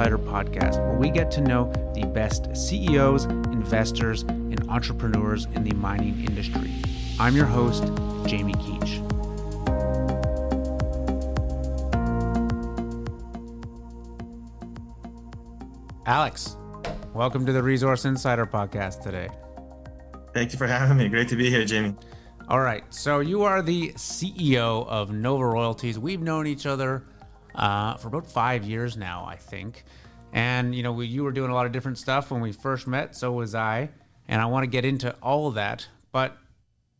Insider podcast, where we get to know the best CEOs, investors, and entrepreneurs in the mining industry. I'm your host, Jamie Keech. Alex, welcome to the Resource Insider podcast today. Thank you for having me. Great to be here, Jamie. All right. So you are the CEO of Nova Royalties. We've known each other uh, for about five years now, I think. And you know, we, you were doing a lot of different stuff when we first met. So was I. And I want to get into all of that. But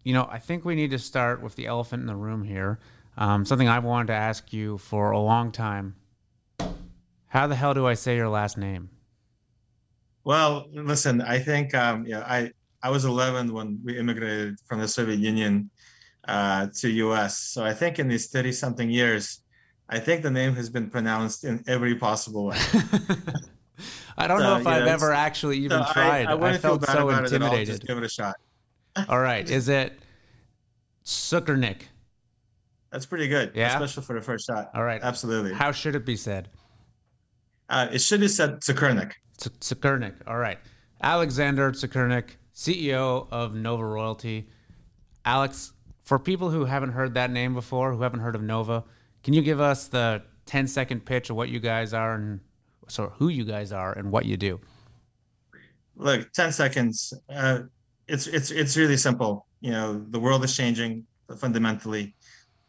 you know, I think we need to start with the elephant in the room here. Um, something I've wanted to ask you for a long time. How the hell do I say your last name? Well, listen, I think um, yeah, I I was 11 when we immigrated from the Soviet Union uh, to US. So I think in these 30 something years, I think the name has been pronounced in every possible way. I don't so, know if I've know, ever actually even so tried. I, I, I felt so intimidated. Just give it a shot. all right. Is it Tsukernik? That's pretty good. Yeah. Especially for the first shot. All right. Absolutely. How should it be said? Uh, it should be said Tsukernik. Tsukernik. All right. Alexander Tsukernik CEO of Nova Royalty. Alex, for people who haven't heard that name before, who haven't heard of Nova, can you give us the 10 second pitch of what you guys are and so who you guys are and what you do? Look, 10 seconds. Uh, it's it's it's really simple. You know, the world is changing fundamentally.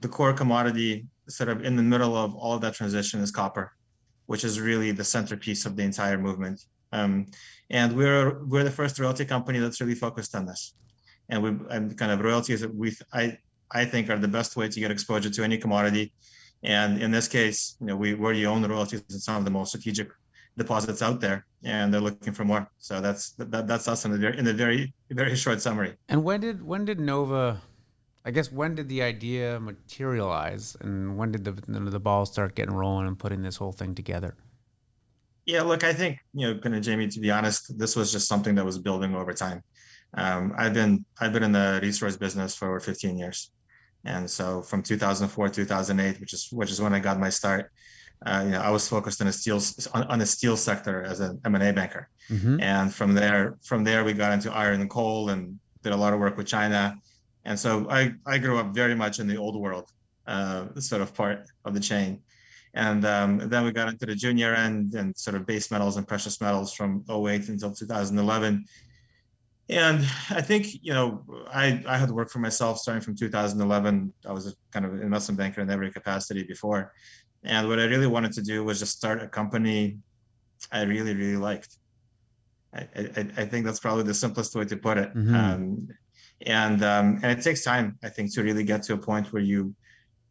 The core commodity sort of in the middle of all of that transition is copper, which is really the centerpiece of the entire movement. Um, and we're we're the first royalty company that's really focused on this. And we and kind of royalties that we I I think are the best way to get exposure to any commodity. And in this case, you know, we we're the royalties in some of the most strategic deposits out there, and they're looking for more. So that's that, that's us in the in the very very short summary. And when did when did Nova? I guess when did the idea materialize, and when did the the ball start getting rolling and putting this whole thing together? Yeah, look, I think you know, kind of Jamie. To be honest, this was just something that was building over time. Um, I've been I've been in the resource business for over 15 years, and so from 2004 2008, which is which is when I got my start. Uh, you know, I was focused on a steel on, on the steel sector as an M&A banker, mm-hmm. and from there from there we got into iron and coal and did a lot of work with China, and so I I grew up very much in the old world, uh, sort of part of the chain. And um, then we got into the junior end and sort of base metals and precious metals from 08 until 2011. And I think, you know, I, I had worked for myself starting from 2011. I was a kind of investment banker in every capacity before. And what I really wanted to do was just start a company I really, really liked. I, I, I think that's probably the simplest way to put it. Mm-hmm. Um, and um, and it takes time, I think, to really get to a point where you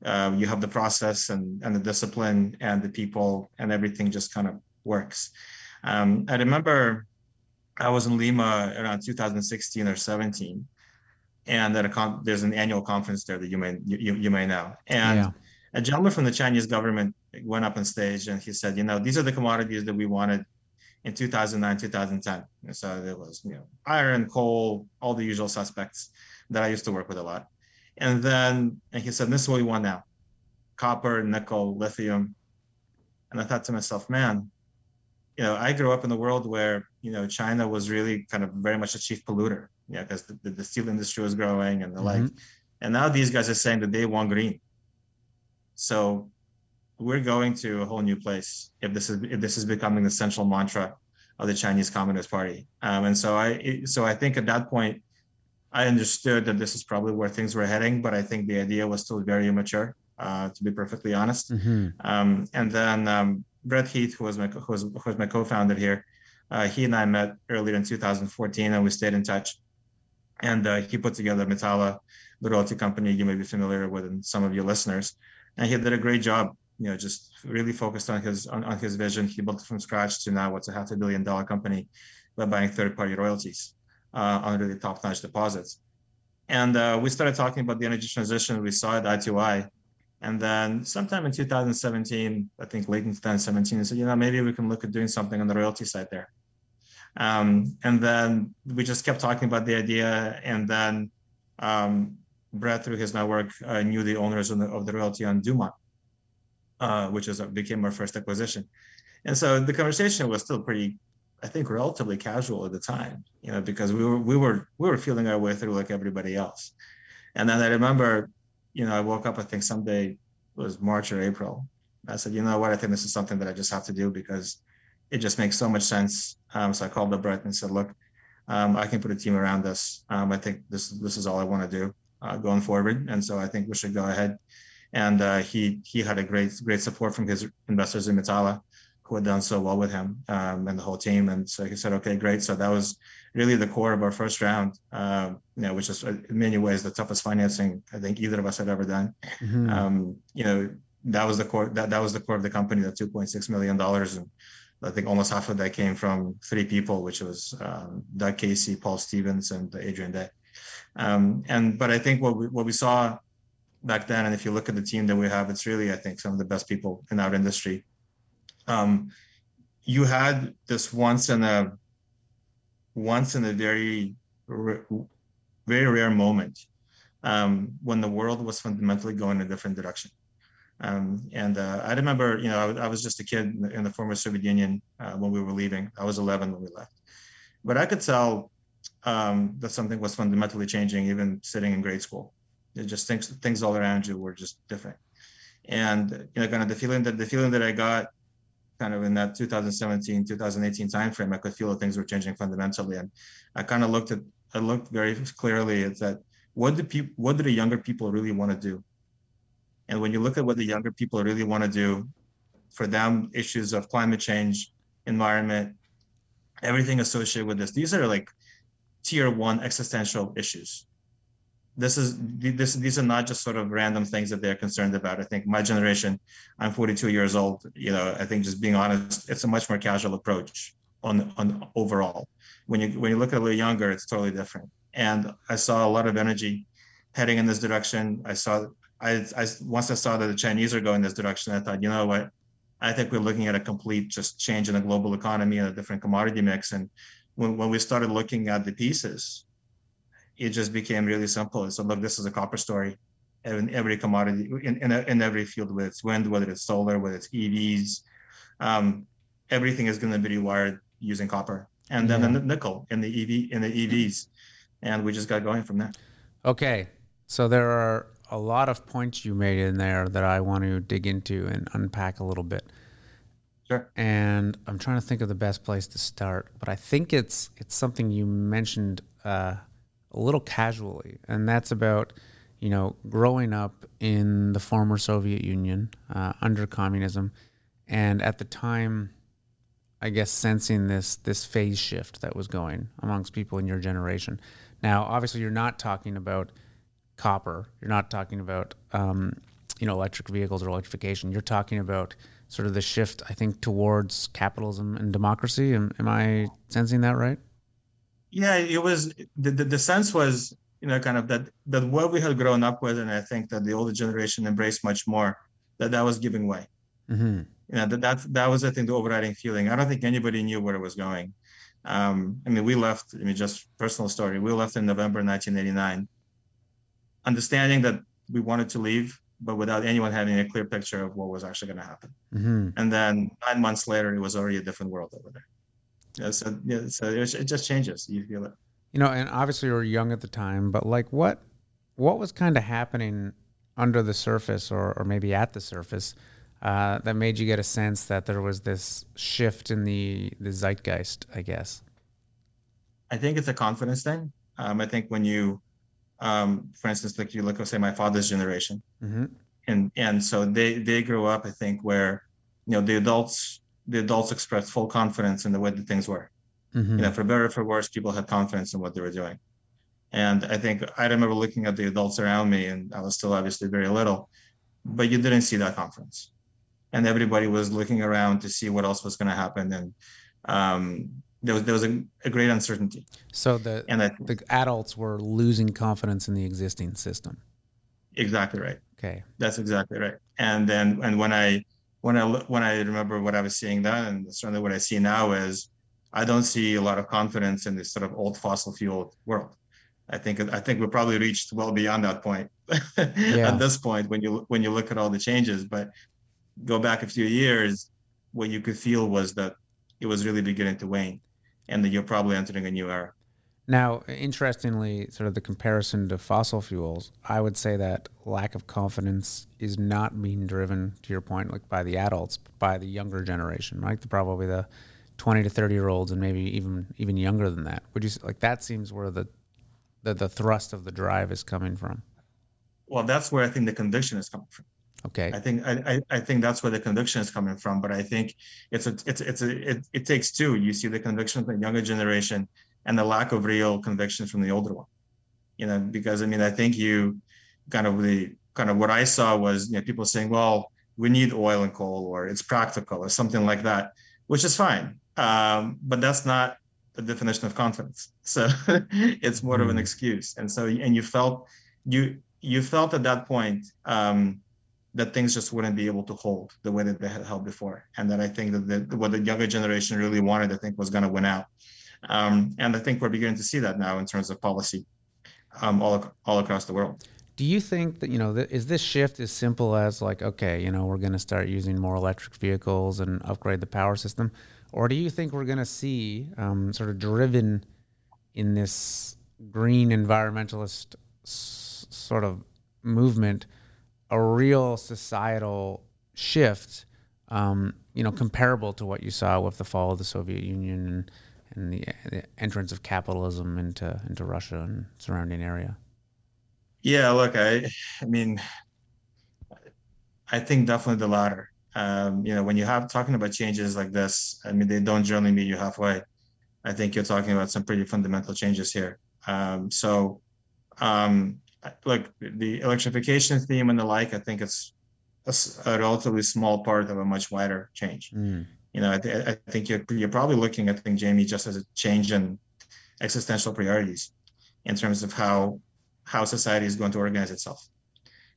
uh, you have the process and, and the discipline and the people and everything just kind of works. Um, I remember I was in Lima around 2016 or 17, and at a con- there's an annual conference there that you may you, you may know. And yeah. a gentleman from the Chinese government went up on stage and he said, you know, these are the commodities that we wanted in 2009 2010. And so it was you know iron, coal, all the usual suspects that I used to work with a lot. And then and he said, This is what we want now copper, nickel, lithium. And I thought to myself, man, you know, I grew up in a world where, you know, China was really kind of very much a chief polluter, know, because the, the, steel industry was growing and the mm-hmm. like. And now these guys are saying that they want green. So we're going to a whole new place if this is if this is becoming the central mantra of the Chinese Communist Party. Um, and so I so I think at that point I understood that this is probably where things were heading, but I think the idea was still very immature, uh, to be perfectly honest. Mm-hmm. Um, and then um, Brett Heath, who was my who was, who was my co-founder here, uh, he and I met earlier in 2014, and we stayed in touch. And uh, he put together Metalla, the royalty company you may be familiar with, and some of your listeners. And he did a great job. You know, just really focused on his on, on his vision. He built it from scratch to now what's a half a billion dollar company by buying third-party royalties uh, on really top-notch deposits. And uh, we started talking about the energy transition. We saw it eye to eye. And then sometime in 2017, I think late in 2017, I said, you know, maybe we can look at doing something on the royalty side there. Um, and then we just kept talking about the idea. And then um, Brett, through his network, uh, knew the owners of the, of the royalty on Dumont, uh, which is became our first acquisition. And so the conversation was still pretty, I think, relatively casual at the time, you know, because we were we were we were feeling our way through like everybody else. And then I remember, you know, I woke up, I think someday was March or April. I said, you know what, I think this is something that I just have to do because it just makes so much sense. Um, so I called up Brett and said, look, um, I can put a team around this. Um, I think this this is all I want to do uh, going forward, and so I think we should go ahead. And uh, he he had a great great support from his investors in Metalla, who had done so well with him um, and the whole team. And so he said, okay, great. So that was really the core of our first round, uh, you know, which is in many ways the toughest financing I think either of us had ever done. Mm-hmm. Um, you know, that was the core that, that was the core of the company, the 2.6 million dollars. And I think almost half of that came from three people, which was um, Doug Casey, Paul Stevens, and Adrian Day. Um, and but I think what we what we saw back then, and if you look at the team that we have, it's really I think some of the best people in our industry. Um, you had this once in a once in a very very rare moment um, when the world was fundamentally going a different direction. Um, and uh, I remember, you know, I, I, was just a kid in the, in the former Soviet Union uh, when we were leaving. I was 11 when we left, but I could tell um, that something was fundamentally changing, even sitting in grade school. It just things things all around you were just different, and you know, kind of the feeling that the feeling that I got, kind of in that 2017 2018 timeframe, I could feel that things were changing fundamentally, and I kind of looked at I looked very clearly at that. What do people? What do the younger people really want to do? And when you look at what the younger people really want to do, for them, issues of climate change, environment, everything associated with this, these are like tier one existential issues. This is this these are not just sort of random things that they're concerned about. I think my generation, I'm 42 years old. You know, I think just being honest, it's a much more casual approach on on overall. When you when you look at a little younger, it's totally different. And I saw a lot of energy heading in this direction. I saw I, I once I saw that the Chinese are going this direction, I thought, you know what? I think we're looking at a complete just change in the global economy and a different commodity mix. And when, when we started looking at the pieces, it just became really simple. So look, this is a copper story in every commodity, in, in, in every field, whether it's wind, whether it's solar, whether it's EVs, um, everything is going to be rewired using copper. And then yeah. the nickel in the EV in the EVs, and we just got going from there. Okay, so there are a lot of points you made in there that I want to dig into and unpack a little bit. Sure. And I'm trying to think of the best place to start, but I think it's it's something you mentioned uh, a little casually, and that's about you know growing up in the former Soviet Union uh, under communism, and at the time, I guess sensing this this phase shift that was going amongst people in your generation. Now, obviously, you're not talking about copper. You're not talking about um, you know electric vehicles or electrification. You're talking about sort of the shift, I think, towards capitalism and democracy. Am, am I sensing that right? Yeah, it was the, the, the sense was you know kind of that that what we had grown up with, and I think that the older generation embraced much more. That that was giving way. Mm-hmm. You know that that that was I think the overriding feeling. I don't think anybody knew where it was going. Um, I mean, we left. I mean, just personal story. We left in November 1989 understanding that we wanted to leave, but without anyone having a clear picture of what was actually going to happen. Mm-hmm. And then nine months later, it was already a different world over there. Yeah, so yeah, so it, just changes. You feel it. You know, and obviously you were young at the time, but like what what was kind of happening under the surface, or or maybe at the surface, uh, that made you get a sense that there was this shift in the the zeitgeist? I guess. I think it's a confidence thing. Um, I think when you um, for instance, like you look at say my father's generation, mm-hmm. and and so they they grew up, I think, where you know the adults the adults expressed full confidence in the way that things were. Mm-hmm. You know, for better or for worse, people had confidence in what they were doing. And I think I remember looking at the adults around me, and I was still obviously very little, but you didn't see that confidence. And everybody was looking around to see what else was going to happen. And um, there was there was a, a great uncertainty. So the and that, the adults were losing confidence in the existing system. Exactly right. Okay, that's exactly right. And then and when I when I when I remember what I was seeing then, and certainly what I see now is I don't see a lot of confidence in this sort of old fossil fuel world. I think I think we're probably reached well beyond that point yeah. at this point when you when you look at all the changes. But go back a few years, what you could feel was that it was really beginning to wane and that you're probably entering a new era. Now, interestingly, sort of the comparison to fossil fuels, I would say that lack of confidence is not being driven, to your point, like by the adults, but by the younger generation, right? The, probably the 20 to 30 year olds and maybe even even younger than that. Would you like that seems where the the, the thrust of the drive is coming from? Well, that's where I think the conviction is coming from. Okay. I think I, I think that's where the conviction is coming from. But I think it's a it's it's a it, it takes two. You see the conviction from the younger generation and the lack of real conviction from the older one. You know, because I mean, I think you kind of the kind of what I saw was you know people saying, well, we need oil and coal, or it's practical, or something like that, which is fine. Um, but that's not the definition of confidence. So it's more mm. of an hmm. excuse. And so and you felt you you felt at that point um, that things just wouldn't be able to hold the way that they had held before, and that I think that the, what the younger generation really wanted, I think, was going to win out. Um, and I think we're beginning to see that now in terms of policy um, all all across the world. Do you think that you know is this shift as simple as like okay, you know, we're going to start using more electric vehicles and upgrade the power system, or do you think we're going to see um, sort of driven in this green environmentalist s- sort of movement? A real societal shift, um, you know, comparable to what you saw with the fall of the Soviet Union and, and the, the, entrance of capitalism into into Russia and surrounding area. Yeah, look, I, I mean, I think definitely the latter. Um, you know, when you have talking about changes like this, I mean, they don't generally meet you halfway. I think you're talking about some pretty fundamental changes here. Um, so, um, like the electrification theme and the like, I think it's a, a relatively small part of a much wider change. Mm. You know, I, th- I, think you're, you're probably looking, at think, Jamie, just as a change in existential priorities in terms of how how society is going to organize itself.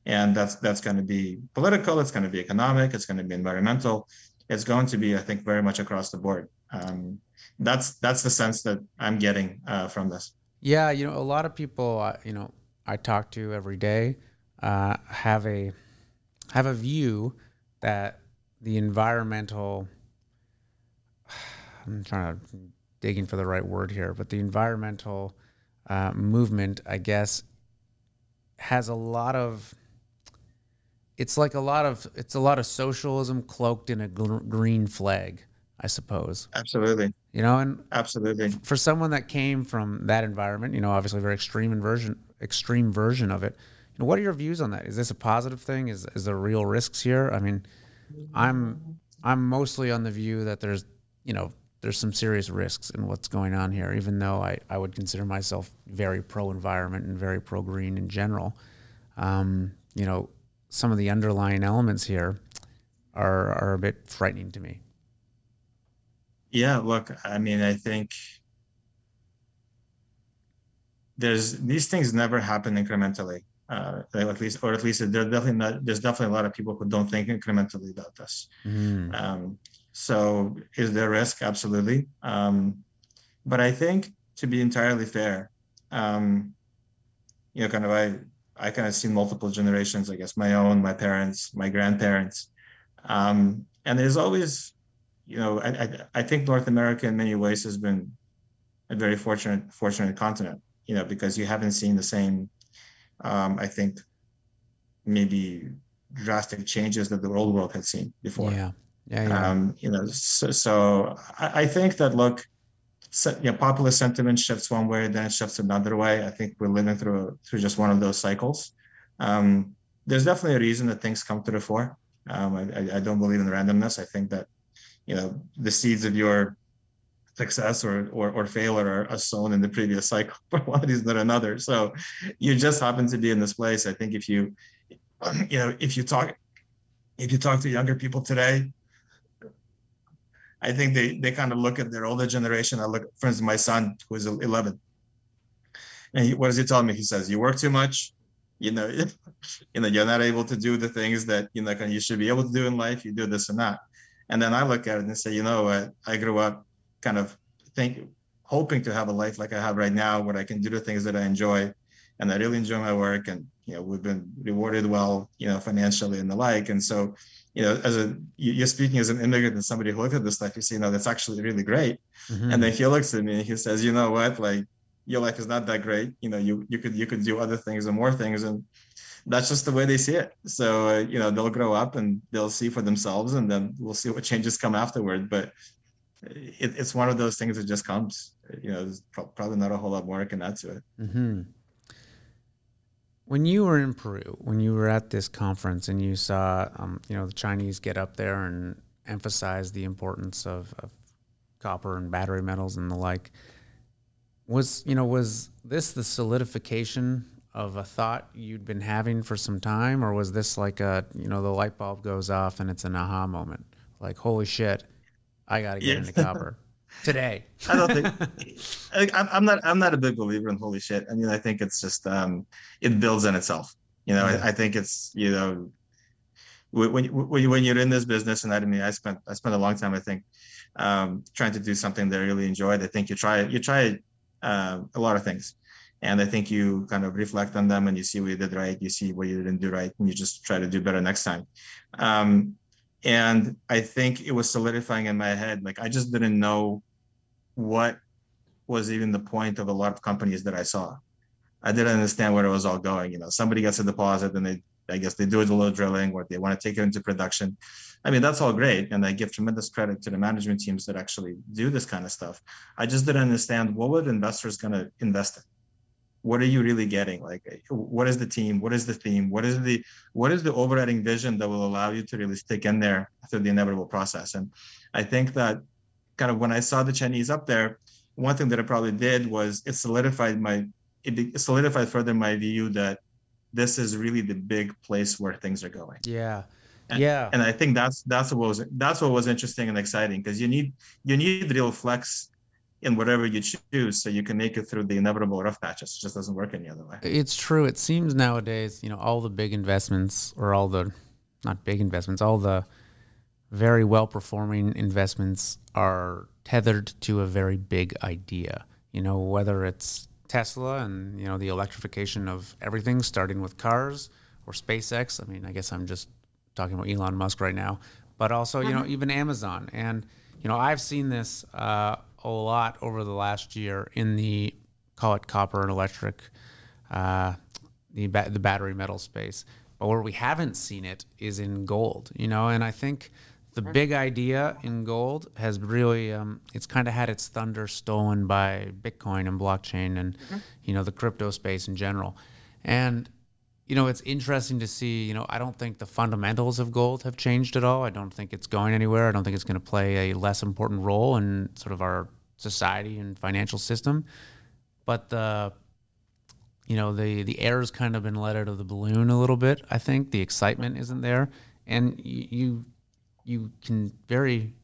And that's that's going to be political, it's going to be economic, it's going to be environmental, it's going to be, I think, very much across the board. Um, that's that's the sense that I'm getting uh, from this. Yeah, you know, a lot of people, uh, you know, I talk to every day uh, have a have a view that the environmental I'm trying to digging for the right word here, but the environmental uh, movement, I guess, has a lot of. It's like a lot of it's a lot of socialism cloaked in a gl- green flag, I suppose. Absolutely. You know, and absolutely for someone that came from that environment, you know, obviously very extreme inversion extreme version of it. You know, what are your views on that? Is this a positive thing? Is is there real risks here? I mean, I'm I'm mostly on the view that there's you know there's some serious risks in what's going on here. Even though I I would consider myself very pro environment and very pro green in general, um, you know, some of the underlying elements here are are a bit frightening to me. Yeah, look, I mean, I think there's these things never happen incrementally. Uh, at least, or at least there's definitely not. There's definitely a lot of people who don't think incrementally about this. Mm. Um, so, is there risk? Absolutely. Um, but I think to be entirely fair, um, you know, kind of I I kind of seen multiple generations. I guess my own, my parents, my grandparents, um, and there's always, you know, I, I I think North America in many ways has been a very fortunate fortunate continent you know, because you haven't seen the same, um, I think, maybe drastic changes that the old world had seen before. Yeah. Yeah. yeah. Um, you know, so, so I, I, think that look, so, you know, popular sentiment shifts one way, then it shifts another way. I think we're living through through just one of those cycles. Um, there's definitely a reason that things come to the fore. Um, I, I don't believe in randomness. I think that you know the seeds of your success or, or, or failure are, sown in the previous cycle for one these not another. So you just happen to be in this place. I think if you, you know, if you talk, if you talk to younger people today, I think they they kind of look at their older generation. I look, for instance, my son who is 11, and he, what does he tell me? He says, "You work too much. You know, you know, you're not able to do the things that you know you should be able to do in life. You do this and that." And then I look at it and say, you know what? I grew up kind of think hoping to have a life like I have right now, where I can do the things that I enjoy, and I really enjoy my work, and you know we've been rewarded well, you know, financially and the like, and so you know, as a you're speaking as an immigrant and somebody who looked at this stuff, you say, no, that's actually really great. Mm-hmm. And then he looks at me and he says, you know what, like your life is not that great. You know, you you could you could do other things and more things, and that's just the way they see it. So uh, you know, they'll grow up and they'll see for themselves, and then we'll see what changes come afterward. But it, it's one of those things that just comes. You know, there's probably not a whole lot more I can add to it. Mm-hmm. When you were in Peru, when you were at this conference and you saw, um, you know, the Chinese get up there and emphasize the importance of, of copper and battery metals and the like, was you know was this the solidification of a thought you'd been having for some time, or was this like a you know the light bulb goes off and it's an aha moment, like holy shit, I got to get yeah. into copper today. I don't think I, I'm not. I'm not a big believer in holy shit. I mean, I think it's just um, it builds on itself. You know. I, I, think it's you know when when when you're in this business, and I mean, I spent I spent a long time. I think um, trying to do something that I really enjoyed. I think you try you try uh, a lot of things, and I think you kind of reflect on them and you see what you did right, you see what you didn't do right, and you just try to do better next time. Um, and I think it was solidifying in my head. Like I just didn't know what was even the point of a lot of companies that I saw. I didn't understand where it was all going. You know, somebody gets a deposit and they, I guess they do a little drilling or they want to take it into production. I mean, that's all great. And I give tremendous credit to the management teams that actually do this kind of stuff. I just didn't understand what were investors going to invest in? What are you really getting? Like, eh, what is the team? What is the theme? What is the what is the overriding vision that will allow you to really stick in there through the inevitable process? And I think that kind of when I saw the Chinese up there, one thing that I probably did was it solidified my it solidified further my view that this is really the big place where things are going. Yeah. And, yeah. And I think that's that's what was that's what was interesting and exciting because you need you need real flex in whatever you choose so you can make it through the inevitable rough patches. It just doesn't work any other way. It's true. It seems nowadays, you know, all the big investments or all the not big investments, all the very well performing investments are tethered to a very big idea. You know, whether it's Tesla and, you know, the electrification of everything, starting with cars or SpaceX. I mean, I guess I'm just talking about Elon Musk right now, but also, you know, mm-hmm. even Amazon. And, you know, I've seen this uh, a lot over the last year in the, call it copper and electric, uh, the, ba- the battery metal space. But where we haven't seen it is in gold, you know, and I think the big idea in gold has really um, it's kind of had its thunder stolen by bitcoin and blockchain and mm-hmm. you know the crypto space in general and you know it's interesting to see you know i don't think the fundamentals of gold have changed at all. I don't think it's going anywhere. I don't think it's going to play a less important role in sort of our society and financial system. But the you know the the air's kind of been let out of the balloon a little bit i think. The excitement isn't there. And you you can very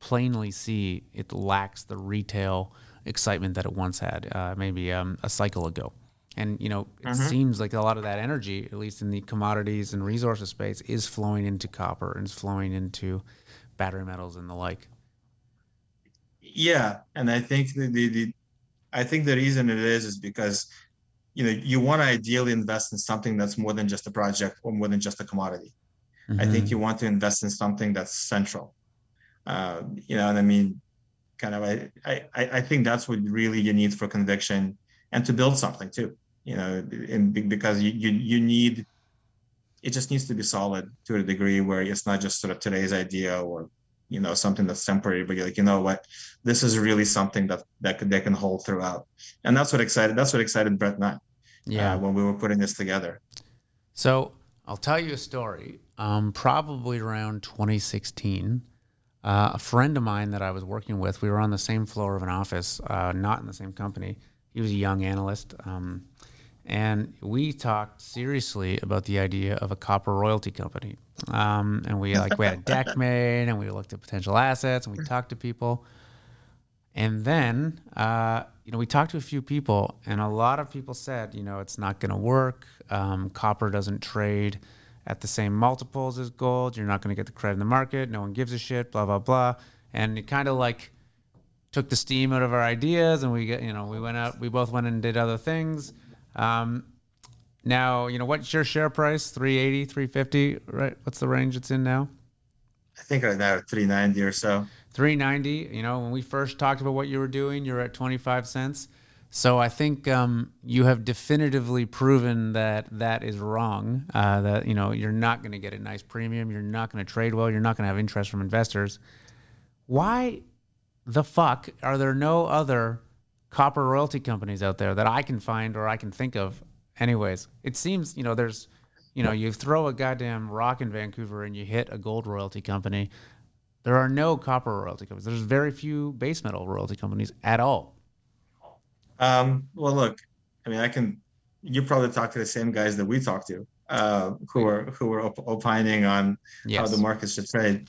plainly see it lacks the retail excitement that it once had, uh, maybe um, a cycle ago. And you know, it mm-hmm. seems like a lot of that energy, at least in the commodities and resources space, is flowing into copper and is flowing into battery metals and the like. Yeah, and I think the, the, the I think the reason it is is because you know you want to ideally invest in something that's more than just a project or more than just a commodity. Mm-hmm. I think mm-hmm. you want to invest in something that's central. Uh, you know, and I mean, kind of, I, I, I think that's what really you need for conviction and to build something too. You know, in, because you, you you need, it just needs to be solid to a degree where it's not just sort of today's idea or you know something that's temporary but you're like you know what this is really something that that could, they can hold throughout and that's what excited that's what excited brett and I, yeah uh, when we were putting this together so i'll tell you a story um, probably around 2016. Uh, a friend of mine that I was working with, we were on the same floor of an office, uh, not in the same company. He was a young analyst. Um, and we talked seriously about the idea of a copper royalty company. Um, and we like we had a deck made, and we looked at potential assets, and we talked to people. And then, uh, you know, we talked to a few people, and a lot of people said, you know, it's not going to work. Um, copper doesn't trade at the same multiples as gold. You're not going to get the credit in the market. No one gives a shit. Blah blah blah. And it kind of like took the steam out of our ideas, and we get you know we went out. We both went and did other things. Um, Now, you know, what's your share price? 380, 350, right? What's the range it's in now? I think right now 390 or so. 390. You know, when we first talked about what you were doing, you're at 25 cents. So I think um, you have definitively proven that that is wrong. Uh, that you know you're not going to get a nice premium. You're not going to trade well. You're not going to have interest from investors. Why the fuck are there no other copper royalty companies out there that I can find or I can think of? Anyways, it seems you know there's you know you throw a goddamn rock in Vancouver and you hit a gold royalty company. There are no copper royalty companies. There's very few base metal royalty companies at all. Um, well, look, I mean, I can. You probably talk to the same guys that we talk to, uh, who are who are op- opining on yes. how the market should trade.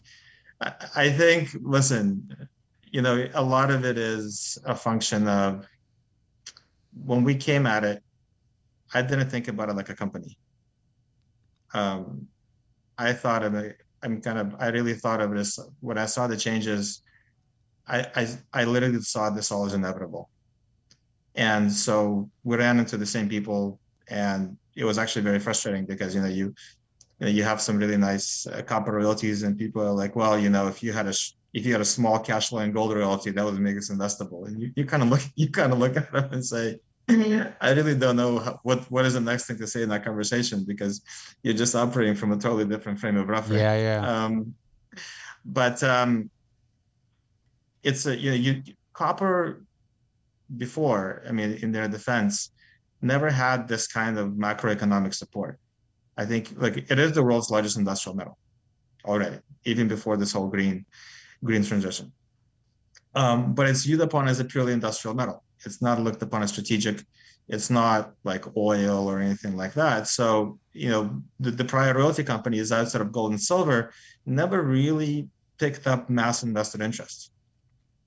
I, I think. Listen, you know, a lot of it is a function of when we came at it. I didn't think about it like a company. Um, I thought of it. I'm kind of. I really thought of it as when I saw the changes. I I, I literally saw this all as inevitable and so we ran into the same people, and it was actually very frustrating because you know you you, know, you have some really nice uh, copper royalties, and people are like, well, you know, if you had a if you had a small cash flow and gold royalty, that would make us investable. And you, you kind of look you kind of look at them and say, I really don't know how, what what is the next thing to say in that conversation because you're just operating from a totally different frame of reference. Yeah, yeah. Um, but um, it's a you know you copper before, I mean, in their defense, never had this kind of macroeconomic support. I think like it is the world's largest industrial metal already, even before this whole green green transition. Um, but it's viewed upon as a purely industrial metal. It's not looked upon as strategic. It's not like oil or anything like that. So, you know, the, the prior royalty companies outside of gold and silver never really picked up mass invested interest.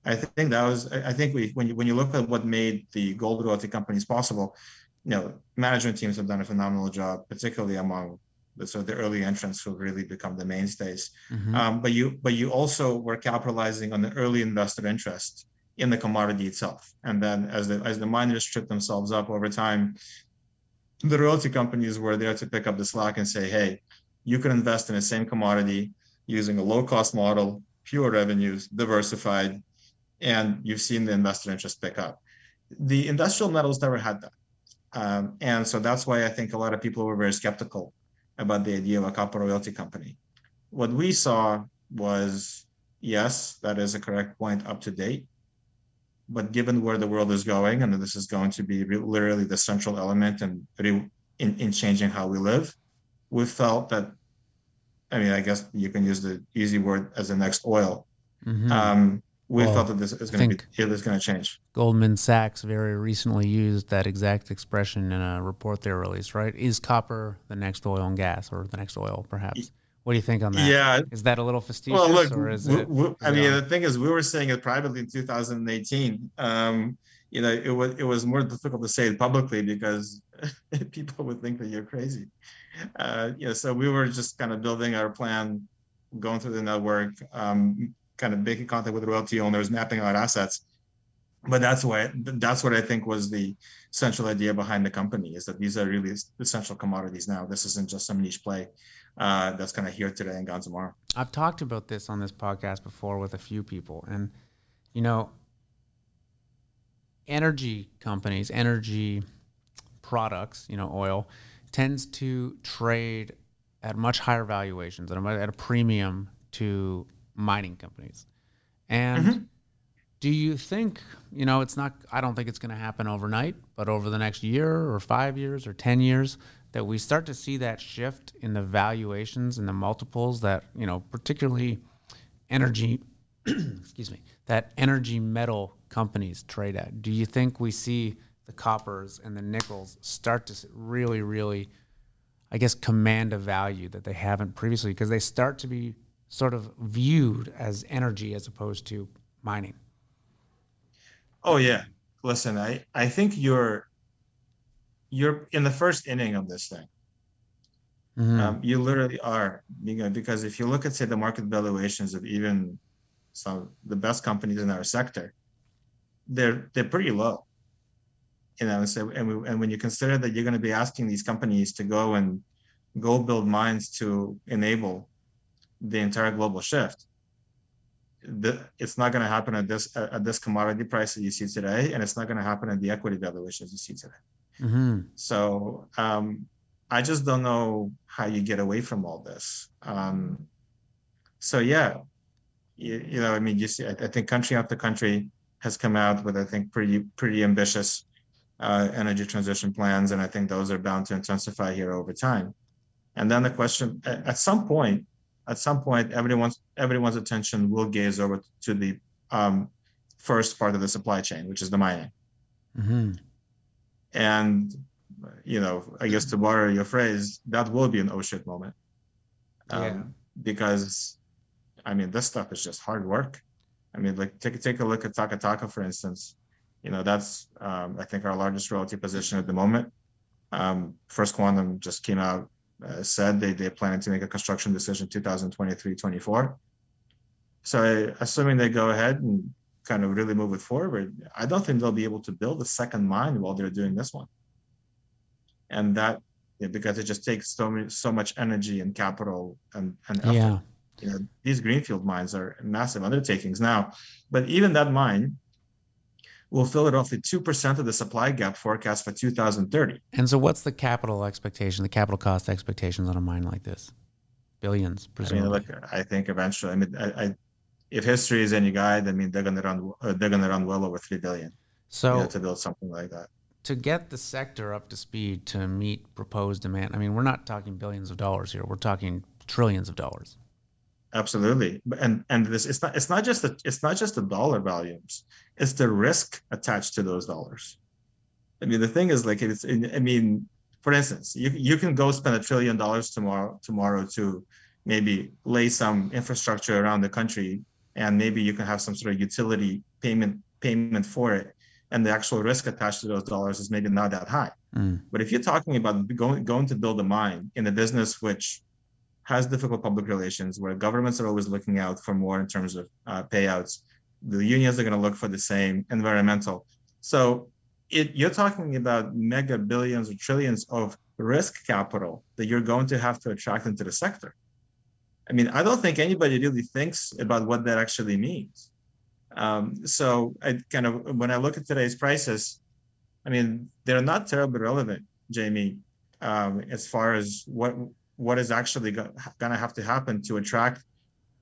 I think that was I think we when you when you look at what made the gold royalty companies possible, you know, management teams have done a phenomenal job, particularly among the sort of the early entrants who really become the mainstays. Mm-hmm. Um, but you but you also were capitalizing on the early investor interest in the commodity itself, and then as the as the miners strip themselves up over time, the royalty companies were there to pick up the slack and say, hey, you can invest in the same commodity using a low cost model, pure revenues, diversified, and you've seen the investor interest pick up. The industrial metals never had that. Um, and so that's why I think a lot of people were very skeptical about the idea of a copper royalty company. What we saw was yes, that is a correct point up to date. But given where the world is going, and this is going to be literally the central element in, in, in changing how we live, we felt that, I mean, I guess you can use the easy word as the next oil. Mm-hmm. Um, we well, thought that this is going to be it going to change. Goldman Sachs very recently used that exact expression in a report they released. Right? Is copper the next oil and gas, or the next oil, perhaps? What do you think on that? Yeah, is that a little facetious, well, look, or is we, it? We, I mean, the thing is, we were saying it privately in 2018. Um, you know, it was it was more difficult to say it publicly because people would think that you're crazy. Uh, you know, so we were just kind of building our plan, going through the network, um, kind of making contact with royalty owners, mapping out assets. But that's why that's what I think was the central idea behind the company is that these are really essential commodities now. This isn't just some niche play uh, that's kind of here today and gone tomorrow. I've talked about this on this podcast before with a few people, and you know, energy companies, energy products, you know, oil tends to trade at much higher valuations, at a, at a premium to mining companies. And mm-hmm. do you think, you know, it's not, I don't think it's going to happen overnight, but over the next year or five years or 10 years, that we start to see that shift in the valuations and the multiples that, you know, particularly energy, excuse me, that energy metal companies trade at? Do you think we see the coppers and the nickels start to really, really, I guess, command a value that they haven't previously because they start to be sort of viewed as energy as opposed to mining? Oh yeah. Listen, I, I think you're you're in the first inning of this thing. Mm-hmm. Um, you literally are, you know, because if you look at say the market valuations of even some of the best companies in our sector, they're they're pretty low. you know, so and, we, and when you consider that you're going to be asking these companies to go and go build mines to enable the entire global shift, the, it's not going to happen at this at this commodity price that you see today, and it's not going to happen at the equity valuations you see today. Mm-hmm. So um, I just don't know how you get away from all this. Um, so yeah, you, you, know, I mean, you see, I, I, think country after country has come out with, I think, pretty pretty ambitious uh, energy transition plans, and I think those are bound to intensify here over time. And then the question, at, at some point, at some point, everyone's everyone's attention will gaze over to the um, first part of the supply chain, which is the mining. Mm-hmm. And you know, I guess to borrow your phrase, that will be an oh shit moment. Um, yeah. Because, I mean, this stuff is just hard work. I mean, like take take a look at Taca Taca, for instance. You know, that's um, I think our largest royalty position at the moment. Um, First Quantum just came out uh, said they they plan to make a construction decision 2023-24. So I, assuming they go ahead and kind of really move it forward, I don't think they'll be able to build a second mine while they're doing this one. And that because it just takes so much so much energy and capital and, and effort. Yeah. You know, these greenfield mines are massive undertakings now. But even that mine will fill it roughly 2% of the supply gap forecast for 2030. And so, what's the capital expectation, the capital cost expectations on a mine like this? Billions, presumably. I mean, look, I think eventually, I mean, I, I, if history is any guide, I mean, they're going to run, uh, they're going to run well over three billion. So you know, to build something like that. To get the sector up to speed to meet proposed demand, I mean, we're not talking billions of dollars here. We're talking trillions of dollars. Absolutely, and and this it's not it's not just the it's not just the dollar volumes it's the risk attached to those dollars. I mean, the thing is like it's. I mean, for instance, you you can go spend a trillion dollars tomorrow tomorrow to maybe lay some infrastructure around the country, and maybe you can have some sort of utility payment payment for it, and the actual risk attached to those dollars is maybe not that high. Mm. But if you're talking about going going to build a mine in a business which has difficult public relations, where governments are always looking out for more in terms of uh, payouts, the unions are going to look for the same environmental. So it, you're talking about mega billions or trillions of risk capital that you're going to have to attract into the sector. I mean, I don't think anybody really thinks about what that actually means. Um, so I kind of, when I look at today's prices, I mean, they're not terribly relevant, Jamie, um, as far as what what is actually going to have to happen to attract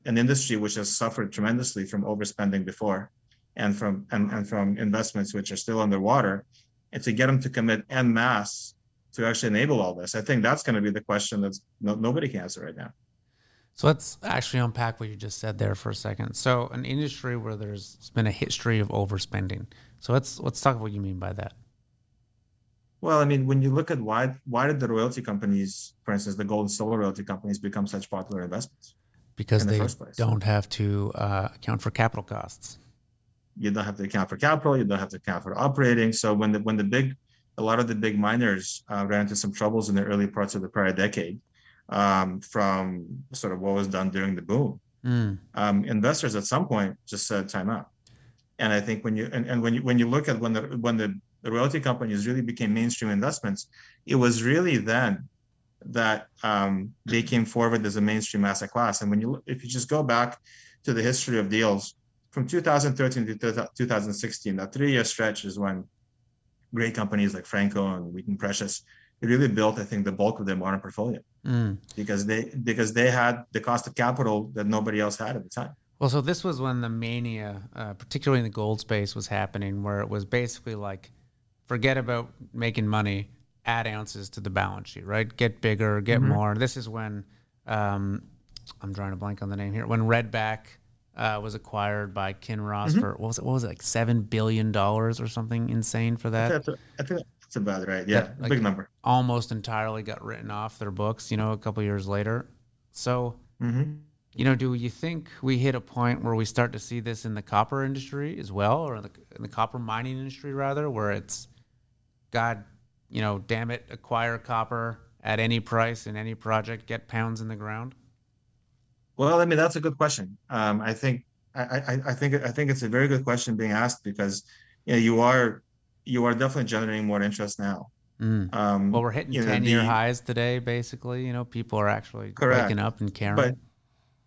an industry which has suffered tremendously from overspending before and from and, and from investments which are still underwater and to get them to commit en masse to actually enable all this i think that's going to be the question that's no, nobody can answer right now. So let's actually unpack what you just said there for a second. So an industry where there's been a history of overspending. So let's let's talk about what you mean by that well, I mean, when you look at why why did the royalty companies, for instance, the gold and silver royalty companies, become such popular investments? because the they don't have to uh, account for capital costs. You don't have to account for capital. You don't have to account for operating. So when the when the big, a lot of the big miners uh, ran into some troubles in the early parts of the prior decade, um, from sort of what was done during the boom. Mm. Um, investors at some point just said time out. And I think when you and, and when you when you look at when the when the, the royalty companies really became mainstream investments, it was really then that um, they came forward as a mainstream asset class. And when you, if you just go back to the history of deals from 2013 to 2016, that three-year stretch is when great companies like Franco and Wheaton Precious really built, I think, the bulk of their modern portfolio mm. because they because they had the cost of capital that nobody else had at the time. Well, so this was when the mania, uh, particularly in the gold space, was happening, where it was basically like, forget about making money add ounces to the balance sheet, right? Get bigger, get mm-hmm. more. This is when um, I'm drawing a blank on the name here. When Redback uh, was acquired by Kinross mm-hmm. for what was it? What was it like seven billion dollars or something insane for that? I think that's, I think that's about right. Yeah, that, like, big number. Almost entirely got written off their books. You know, a couple years later. So. Mm-hmm. You know, do you think we hit a point where we start to see this in the copper industry as well, or in the, in the copper mining industry rather, where it's God you know, damn it, acquire copper at any price in any project, get pounds in the ground? Well, I mean, that's a good question. Um, I think I, I, I, think I think it's a very good question being asked because you know you are you are definitely generating more interest now. Mm. Um, well, we're hitting ten-year highs today. Basically, you know, people are actually correct. waking up and caring. But,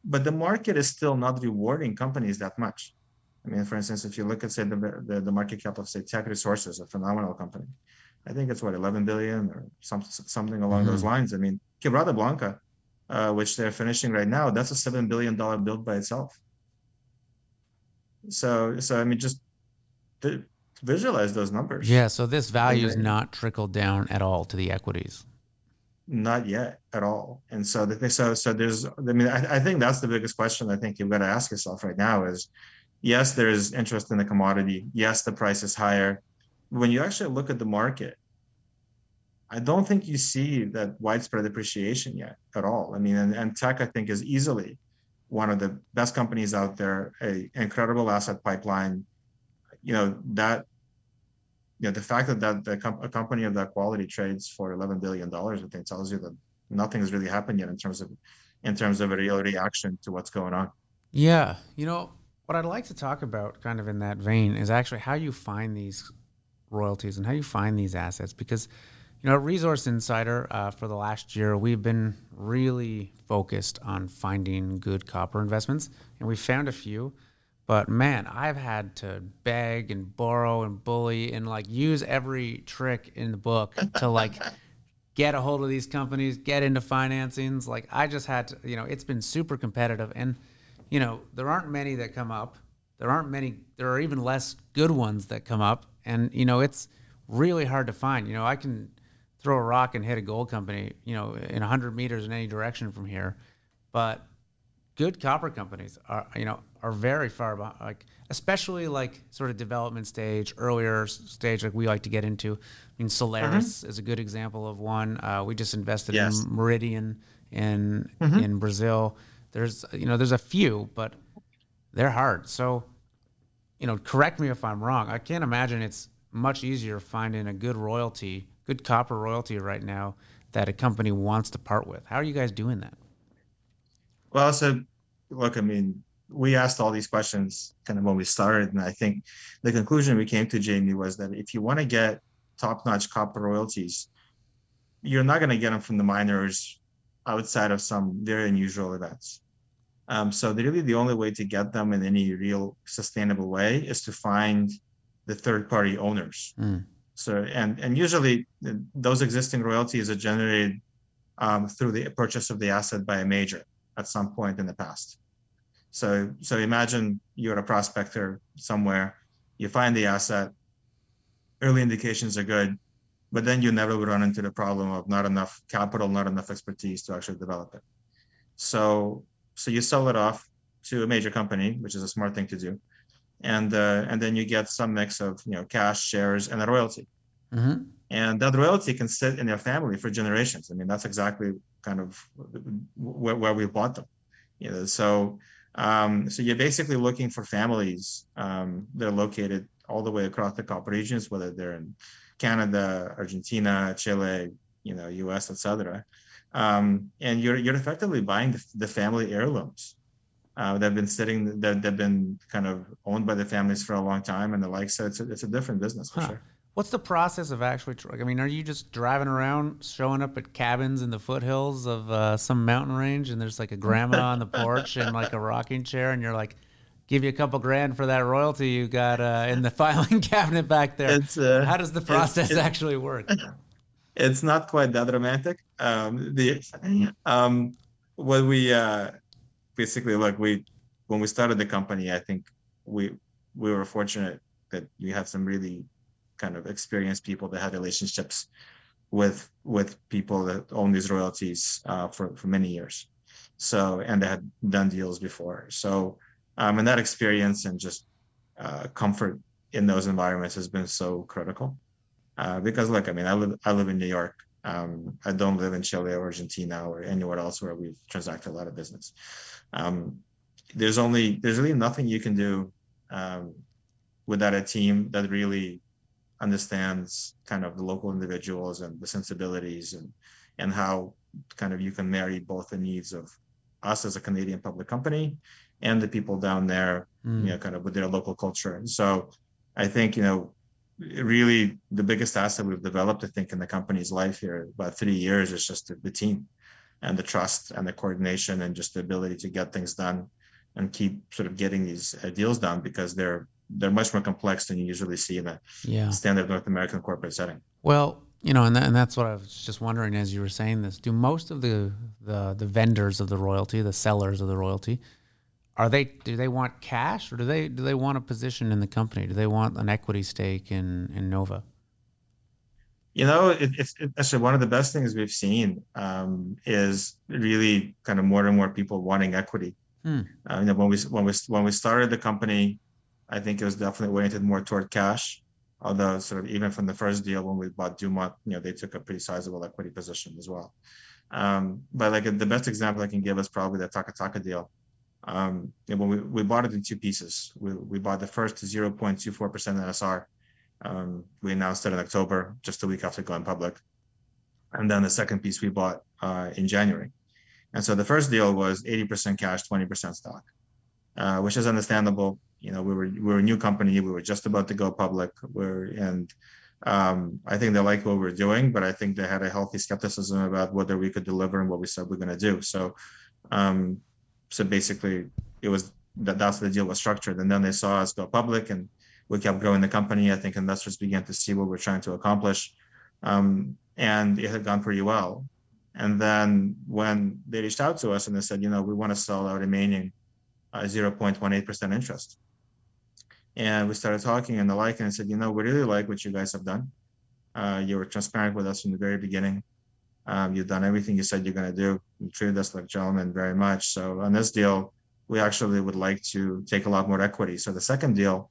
but the market is still not rewarding companies that much. I mean, for instance, if you look at say the the, the market cap of say Teck Resources, a phenomenal company, I think it's what 11 billion or some, something along mm-hmm. those lines. I mean, Quebrada Blanca, uh, which they're finishing right now, that's a seven billion dollar build by itself. So, so I mean, just the, visualize those numbers. Yeah. So this value is not trickled down at all to the equities. Not yet at all. And so the thing, so so there's. I mean, I, I think that's the biggest question. I think you've got to ask yourself right now is, yes, there's interest in the commodity. Yes, the price is higher. When you actually look at the market, I don't think you see that widespread appreciation yet at all. I mean, and, and Teck, I think, is easily one of the best companies out there, a incredible asset pipeline. You know, that you know, the fact that, that the comp- a company of that quality trades for $11 billion, I think tells you that nothing has really happened yet in terms of in terms of a real reaction to what's going on. Yeah. You know, what I'd like to talk about kind of in that vein is actually how you find these royalties and how you find these assets because you know resource insider uh, for the last year we've been really focused on finding good copper investments and we found a few but man, I've had to beg and borrow and bully and like use every trick in the book to like get a hold of these companies, get into financings. Like I just had to, you know, it's been super competitive and you know, there aren't many that come up. There aren't many there are even less good ones that come up and you know, it's really hard to find. You know, I can throw a rock and hit a gold company, you know, in 100 meters in any direction from here, but good copper companies are you know are very far behind like especially like sort of development stage earlier stage like we like to get into i mean solaris mm-hmm. is a good example of one uh, we just invested yes. in meridian in mm-hmm. in brazil there's you know there's a few but they're hard so you know correct me if i'm wrong i can't imagine it's much easier finding a good royalty good copper royalty right now that a company wants to part with how are you guys doing that well, so look, I mean, we asked all these questions kind of when we started, and I think the conclusion we came to, Jamie, was that if you want to get top-notch copper royalties, you're not going to get them from the miners outside of some very unusual events. Um, so really, the only way to get them in any real sustainable way is to find the third-party owners. Mm. So and and usually those existing royalties are generated um, through the purchase of the asset by a major at some point in the past. So, so imagine you're a prospector somewhere, you find the asset, early indications are good, but then you never would run into the problem of not enough capital, not enough expertise to actually develop it. So, so you sell it off to a major company, which is a smart thing to do, and uh, and then you get some mix of you know cash, shares, and a royalty. Mm-hmm. And that royalty can sit in your family for generations. I mean, that's exactly kind of where, where we bought them. You know, so um, so you're basically looking for families um, that are located all the way across the copper regions, whether they're in Canada, Argentina, Chile, you know, U.S., etc. Um, and you're you're effectively buying the, the family heirlooms uh, that have been sitting that they've been kind of owned by the families for a long time and the like. So it's a, it's a different business for huh. sure. What's the process of actually? I mean, are you just driving around, showing up at cabins in the foothills of uh, some mountain range, and there's like a grandma on the porch and like a rocking chair, and you're like, give you a couple grand for that royalty you got uh, in the filing cabinet back there. Uh, How does the process it's, it's, actually work? It's not quite that romantic. Um, the um, what we uh, basically look we when we started the company, I think we we were fortunate that we had some really kind of experienced people that had relationships with with people that own these royalties uh, for for many years. So and they had done deals before. So um, and that experience and just uh, comfort in those environments has been so critical. Uh, because look, I mean, I live I live in New York. Um, I don't live in Chile or Argentina or anywhere else where we've transacted a lot of business. Um, there's only there's really nothing you can do um, without a team that really understands kind of the local individuals and the sensibilities and and how kind of you can marry both the needs of us as a Canadian public company and the people down there, mm. you know, kind of with their local culture. And so I think, you know, really the biggest asset we've developed, I think, in the company's life here about three years is just the, the team and the trust and the coordination and just the ability to get things done and keep sort of getting these uh, deals done because they're they're much more complex than you usually see in a yeah. standard North American corporate setting. Well, you know, and, that, and that's what I was just wondering as you were saying this. Do most of the, the the vendors of the royalty, the sellers of the royalty, are they do they want cash or do they do they want a position in the company? Do they want an equity stake in in Nova? You know, it, it's it, actually one of the best things we've seen um, is really kind of more and more people wanting equity. Hmm. Uh, you know, when we when we when we started the company, I think it was definitely oriented more toward cash. Although, sort of even from the first deal when we bought Dumont, you know, they took a pretty sizable equity position as well. Um, but like the best example I can give is probably the Taca deal. Um, know, when we, we bought it in two pieces, we, we bought the first 0.24% NSR. Um, we announced it in October, just a week after going public. And then the second piece we bought uh, in January. And so the first deal was 80% cash, 20% stock, uh, which is understandable. You know, we were we were a new company, we were just about to go public. We're and um, I think they liked what we were doing, but I think they had a healthy skepticism about whether we could deliver and what we said we are going to do. So, um, so basically, it was that that's the deal was structured, and then they saw us go public, and we kept growing the company. I think investors began to see what we're trying to accomplish, um, and it had gone pretty well. And then when they reached out to us and they said, you know, we want to sell our remaining uh, 0.18% interest. And we started talking and the like, and I said, you know, we really like what you guys have done. Uh, you were transparent with us from the very beginning. Um, you've done everything you said you're going to do. You treated us like gentlemen very much. So on this deal, we actually would like to take a lot more equity. So the second deal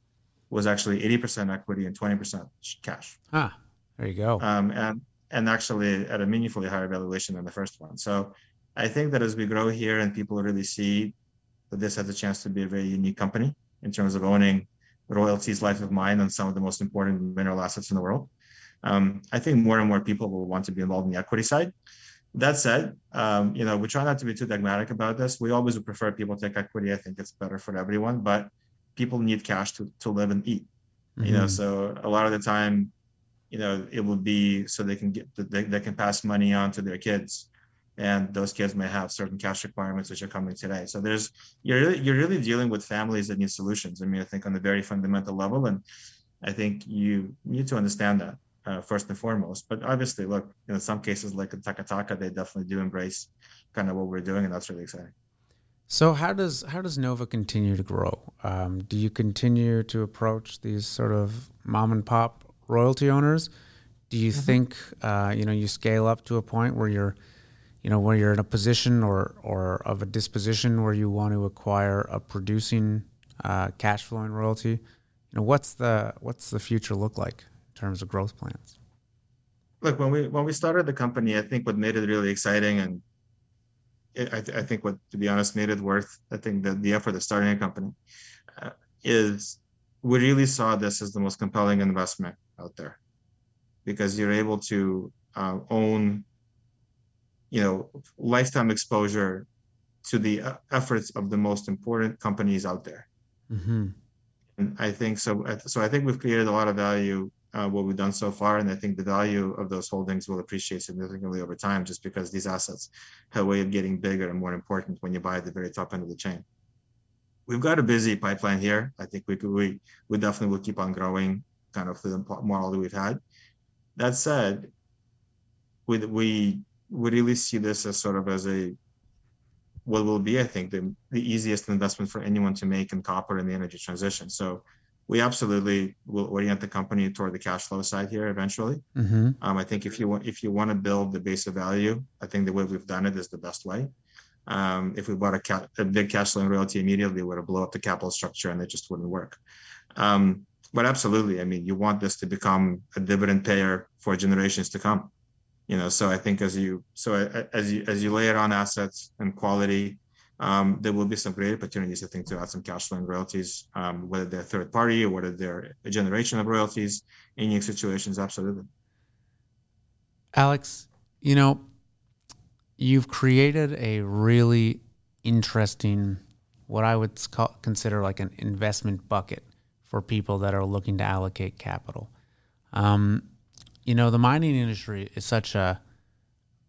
was actually 80% equity and 20% cash. Ah, there you go. Um, and and actually at a meaningfully higher valuation than the first one. So I think that as we grow here and people really see that this has a chance to be a very unique company in terms of owning royalties, life of mine, and some of the most important mineral assets in the world. Um, I think more and more people will want to be involved in the equity side. That said, um, you know, we try not to be too dogmatic about this. We always would prefer people take equity. I think it's better for everyone, but people need cash to, to live and eat. Mm-hmm. You know, mm-hmm. so a lot of the time you know it will be so they can get they, they can pass money on to their kids and those kids may have certain cash requirements which are coming today so there's you're really, you're really dealing with families that need solutions i mean i think on the very fundamental level and i think you need to understand that uh, first and foremost but obviously look in some cases like in Taca Taca they definitely do embrace kind of what we're doing and that's really exciting so how does how does Nova continue to grow? Um, do you continue to approach these sort of mom and pop royalty owners, do you mm-hmm. think uh, you know you scale up to a point where you're you know where you're in a position or or of a disposition where you want to acquire a producing uh, cash flowing royalty? You know what's the what's the future look like in terms of growth plans? Look, when we when we started the company, I think what made it really exciting and it, I, th- I, think what, to be honest, made it worth. I think the the effort of starting a company uh, is we really saw this as the most compelling investment out there because you're able to uh, own you know lifetime exposure to the uh, efforts of the most important companies out there mm-hmm. and i think so so i think we've created a lot of value uh, what we've done so far and i think the value of those holdings will appreciate significantly over time just because these assets have a way of getting bigger and more important when you buy at the very top end of the chain we've got a busy pipeline here i think we could we, we definitely will keep on growing kind of the model that we've had. That said, we we we really see this as sort of as a what will be, I think, the, the easiest investment for anyone to make in copper in the energy transition. So we absolutely will orient the company toward the cash flow side here eventually. Mm-hmm. Um, I think if you want if you want to build the base of value, I think the way we've done it is the best way. Um, if we bought a, ca- a big cash flow royalty immediately, it would have blow up the capital structure and it just wouldn't work. Um, but absolutely, I mean, you want this to become a dividend payer for generations to come. You know, so I think as you so as you as you layer on assets and quality, um, there will be some great opportunities, I think, to add some cash flow and royalties, um, whether they're third party or whether they're a generation of royalties in unique situations. Absolutely. Alex, you know, you've created a really interesting, what I would consider like an investment bucket for people that are looking to allocate capital. Um, you know, the mining industry is such a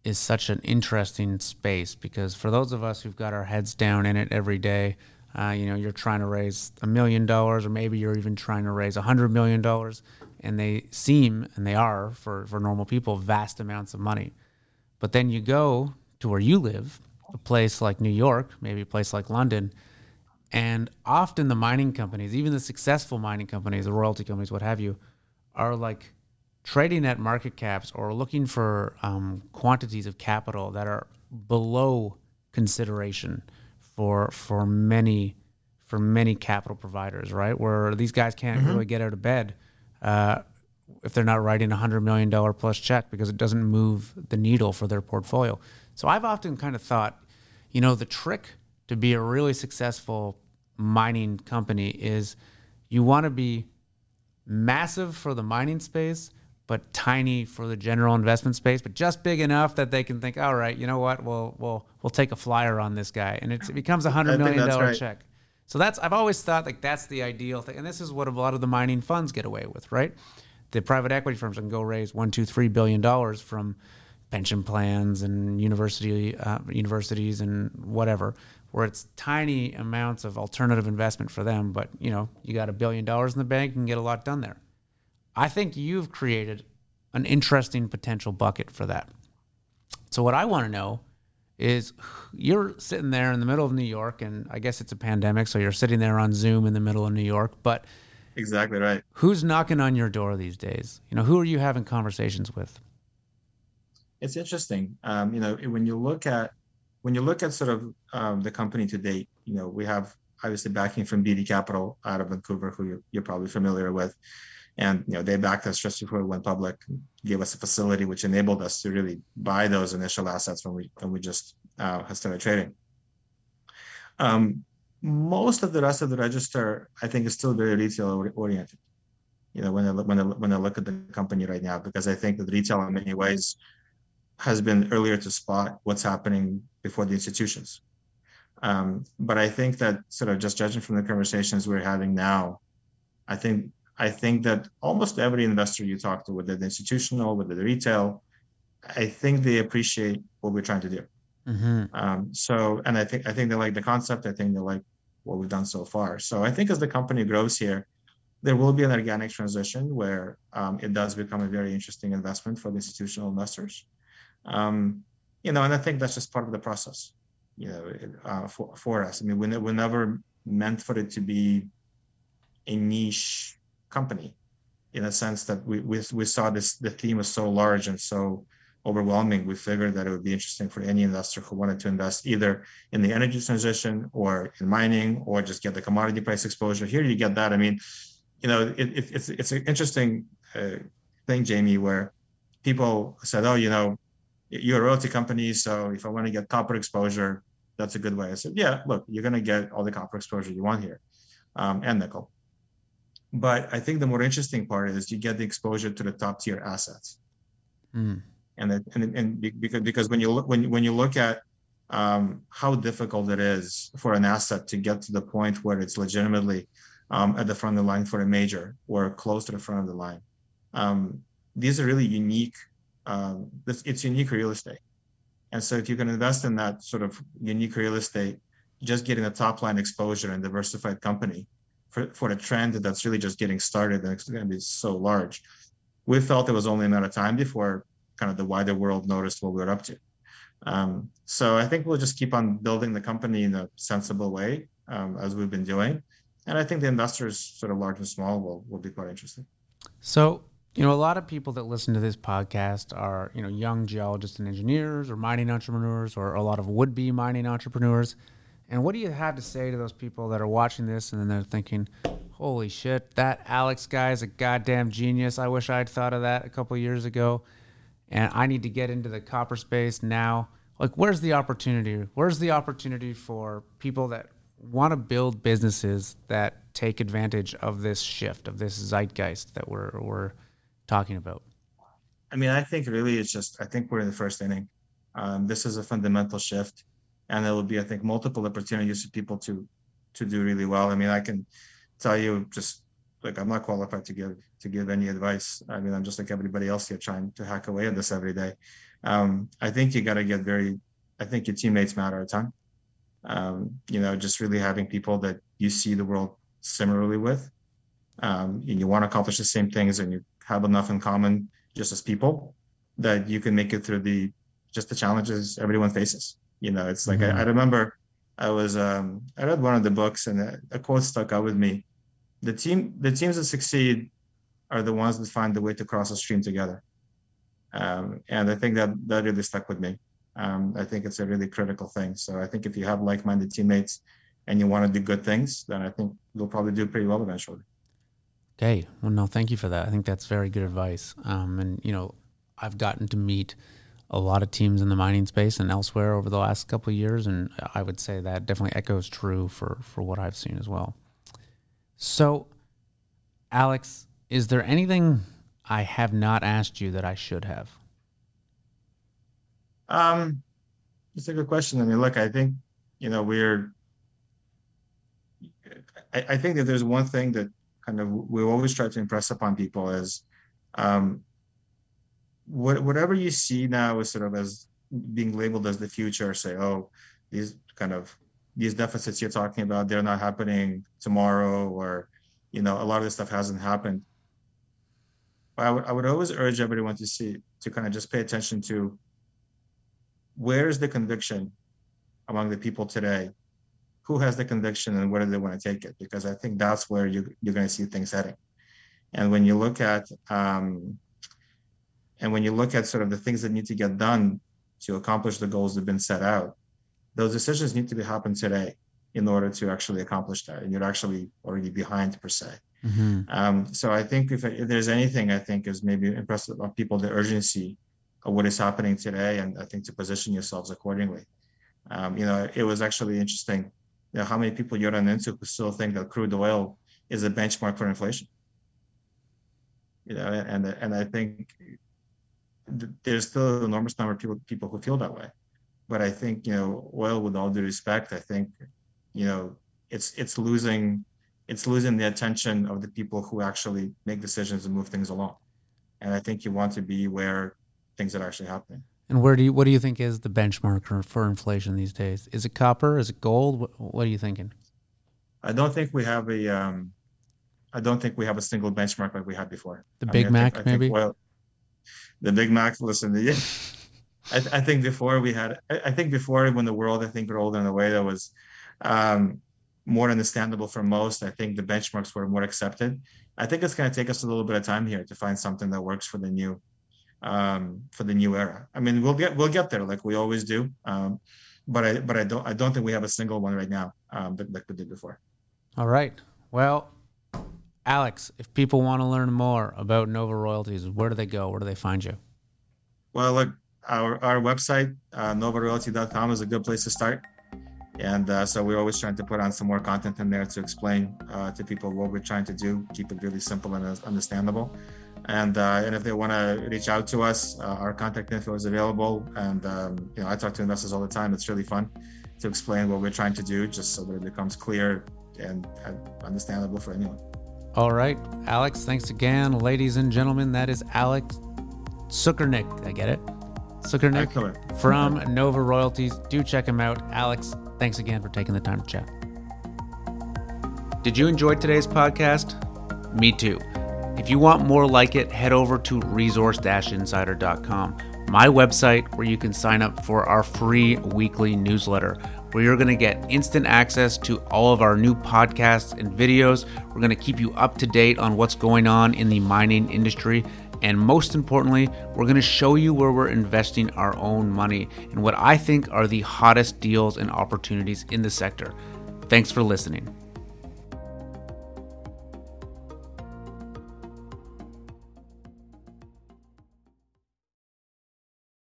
is such an interesting space because for those of us who've got our heads down in it every day, uh, you know, you're trying to raise a million dollars, or maybe you're even trying to raise a hundred million dollars, and they seem and they are for for normal people vast amounts of money. But then you go to where you live, a place like New York, maybe a place like London, and often the mining companies, even the successful mining companies, the royalty companies, what have you, are like trading at market caps or looking for um, quantities of capital that are below consideration for for many for many capital providers, right? Where these guys can't mm-hmm. really get out of bed uh, if they're not writing a hundred million dollar plus check because it doesn't move the needle for their portfolio. So I've often kind of thought, you know, the trick to be a really successful mining company is you want to be massive for the mining space but tiny for the general investment space, but just big enough that they can think, all right, you know what, we'll we'll we'll take a flyer on this guy, and it becomes a hundred million dollar right. check. So that's I've always thought like that's the ideal thing, and this is what a lot of the mining funds get away with, right? The private equity firms can go raise one, two, three billion dollars from pension plans and university uh, universities and whatever, where it's tiny amounts of alternative investment for them, but you know you got a billion dollars in the bank and get a lot done there. I think you've created an interesting potential bucket for that. So what I want to know is you're sitting there in the middle of New York and I guess it's a pandemic so you're sitting there on Zoom in the middle of New York, but Exactly right. Who's knocking on your door these days? You know, who are you having conversations with? It's interesting. Um, you know, when you look at when you look at sort of um, the company to date, you know, we have obviously backing from Beedie Capital out of Vancouver, who you're, you're probably familiar with and you know they backed us just before we went public gave us a facility which enabled us to really buy those initial assets when we when we just uh, started trading. Um, most of the rest of the register i think is still very retail oriented. You know when i look when I, when I look at the company right now because i think that retail in many ways has been earlier to spot what's happening before the institutions. Um, but i think that sort of just judging from the conversations we're having now i think I think that almost every investor you talk to, whether the institutional, whether the retail, I think they appreciate what we're trying to do. Mm-hmm. Um, so, and I think I think they like the concept. I think they like what we've done so far. So, I think as the company grows here, there will be an organic transition where um, it does become a very interesting investment for the institutional investors. Um, you know, and I think that's just part of the process. You know, uh, for for us. I mean, we, we're never meant for it to be a niche company in a sense that we, we, we saw this the theme was so large and so overwhelming. We figured that it would be interesting for any investor who wanted to invest either in the energy transition or in mining or just get the commodity price exposure. Here you get that. I mean you know it, it, it's it's an interesting uh, thing jamie where people said oh you know you're a royalty company so if i want to get copper exposure that's a good way. I said yeah look you're going to get all the copper exposure you want here um, and nickel but I think the more interesting part is you get the exposure to the top tier assets. Mm. And, and and because because when you look when when you look at um, how difficult it is for an asset to get to the point where it's legitimately um, at the front of the line for a major or close to the front of the line. Um, these are really unique. Um, this, it's unique real estate, and so if you can invest in that sort of unique real estate, just getting a top line exposure and diversified company for, for a trend that's really just getting started and it's going to be so large. We felt it was only a matter of time before kind of the wider world noticed what we were up to. Um, so I think we'll just keep on building the company in a sensible way um, as we've been doing. And I think the investors, sort of large and small, will, will be quite interested. So, you know, a lot of people that listen to this podcast are, you know, young geologists and engineers or mining entrepreneurs or a lot of would be mining entrepreneurs. And what do you have to say to those people that are watching this and then they're thinking, holy shit, that Alex guy is a goddamn genius. I wish I'd thought of that a couple years ago. And I need to get into the copper space now. Like, where's the opportunity? Where's the opportunity for people that want to build businesses that take advantage of this shift, of this zeitgeist that we're, we're talking about? I mean, I think really it's just, I think we're in the first inning. Um, this is a fundamental shift and there will be, I think, multiple opportunities for people to to do really well. I mean, I can tell you just like I'm not qualified to give to give any advice. I mean, I'm just like everybody else here trying to hack away at this every day. Um, I think you got to get very. I think your teammates matter a ton. Um, you know, just really having people that you see the world similarly with, um, and you want to accomplish the same things, and you have enough in common just as people that you can make it through the just the challenges everyone faces. You know, it's like mm-hmm. I, I, remember I was um, I read one of the books and a, a quote stuck out with me. The team the teams that succeed are the ones that find the way to cross a stream together. Um, and I think that that really stuck with me. Um, I think it's a really critical thing. So I think if you have like-minded teammates and you want to do good things, then I think you'll probably do pretty well eventually. Okay. Well, no, thank you for that. I think that's very good advice. Um, and you know, I've gotten to meet a lot of teams in the mining space and elsewhere over the last couple of years, and I would say that definitely echoes true for for what I've seen as well. So, Alex, is there anything I have not asked you that I should have? Um, it's a good question. I mean, look, I think you know we're. I, I think that there's one thing that kind of we always try to impress upon people is um, what, whatever you see now is sort of as being labeled as the future say oh these kind of these deficits you're talking about they're not happening tomorrow or you know a lot of this stuff hasn't happened. I would, I would always urge everyone to see to kind of just pay attention to where is the conviction among the people today? Who has the conviction and where do they want to take it? Because i think that's where you, you're going to see things heading. And when you look at um, and when you look at sort of the things that need to get done to accomplish the goals that have been set out, those decisions need to be happen today in order to actually accomplish that. And you're actually already behind per se. Mm-hmm. Um, so I think if, if, there's anything I think is maybe impressive on people, the urgency of what is happening today, and I think to position yourselves accordingly. Um, you know, it was actually interesting. You know, how many people you run into who still think that crude oil is a benchmark for inflation. You know, and and I think there's still an enormous number of people people who feel that way. But I think you know, oil, with all due respect, I think you know it's it's losing it's losing the attention of the people who actually make decisions and move things along. And I think you want to be where things are actually happening. And where do you what do you think is the benchmark for inflation these days? Is it copper? Is it gold? What, what are you thinking? I don't think we have a um, I don't think we have a single benchmark like we had before. The Big mean, Mac, think, maybe. Oil, the Big Mac. Listen. I, I, think before we had, I, I, think before when the world, I think rolled in a way that was um, more understandable for most. I think the benchmarks were more accepted. I think it's going to take us a little bit of time here to find something that works for the new, um, for the new era. I mean, we'll get we'll get there like we always do. Um, but I but I don't I don't think we have a single one right now um, that like we did before. All right. Well, Alex, if people want to learn more about Nova Royalties, where do they go? Where do they find you? Well, look, our, our website, uh, novaroyalty.com, is a good place to start. And uh, so we're always trying to put on some more content in there to explain uh, to people what we're trying to do, keep it really simple and understandable. And uh, and if they want to reach out to us, uh, our contact info is available. And um, you know, I talk to investors all the time. It's really fun to explain what we're trying to do, just so that it becomes clear and understandable for anyone. All right, Alex, thanks again. Ladies and gentlemen, that is Alex Tsukernik. I get it? Tsukernik Excellent. from Nova Royalties. Do check him out. Alex, thanks again for taking the time to chat. Did you enjoy today's podcast? Me too. If you want more like it, head over to resource insider.com, my website where you can sign up for our free weekly newsletter where you're going to get instant access to all of our new podcasts and videos. We're going to keep you up to date on what's going on in the mining industry. And most importantly, we're going to show you where we're investing our own money and what I think are the hottest deals and opportunities in the sector. Thanks for listening.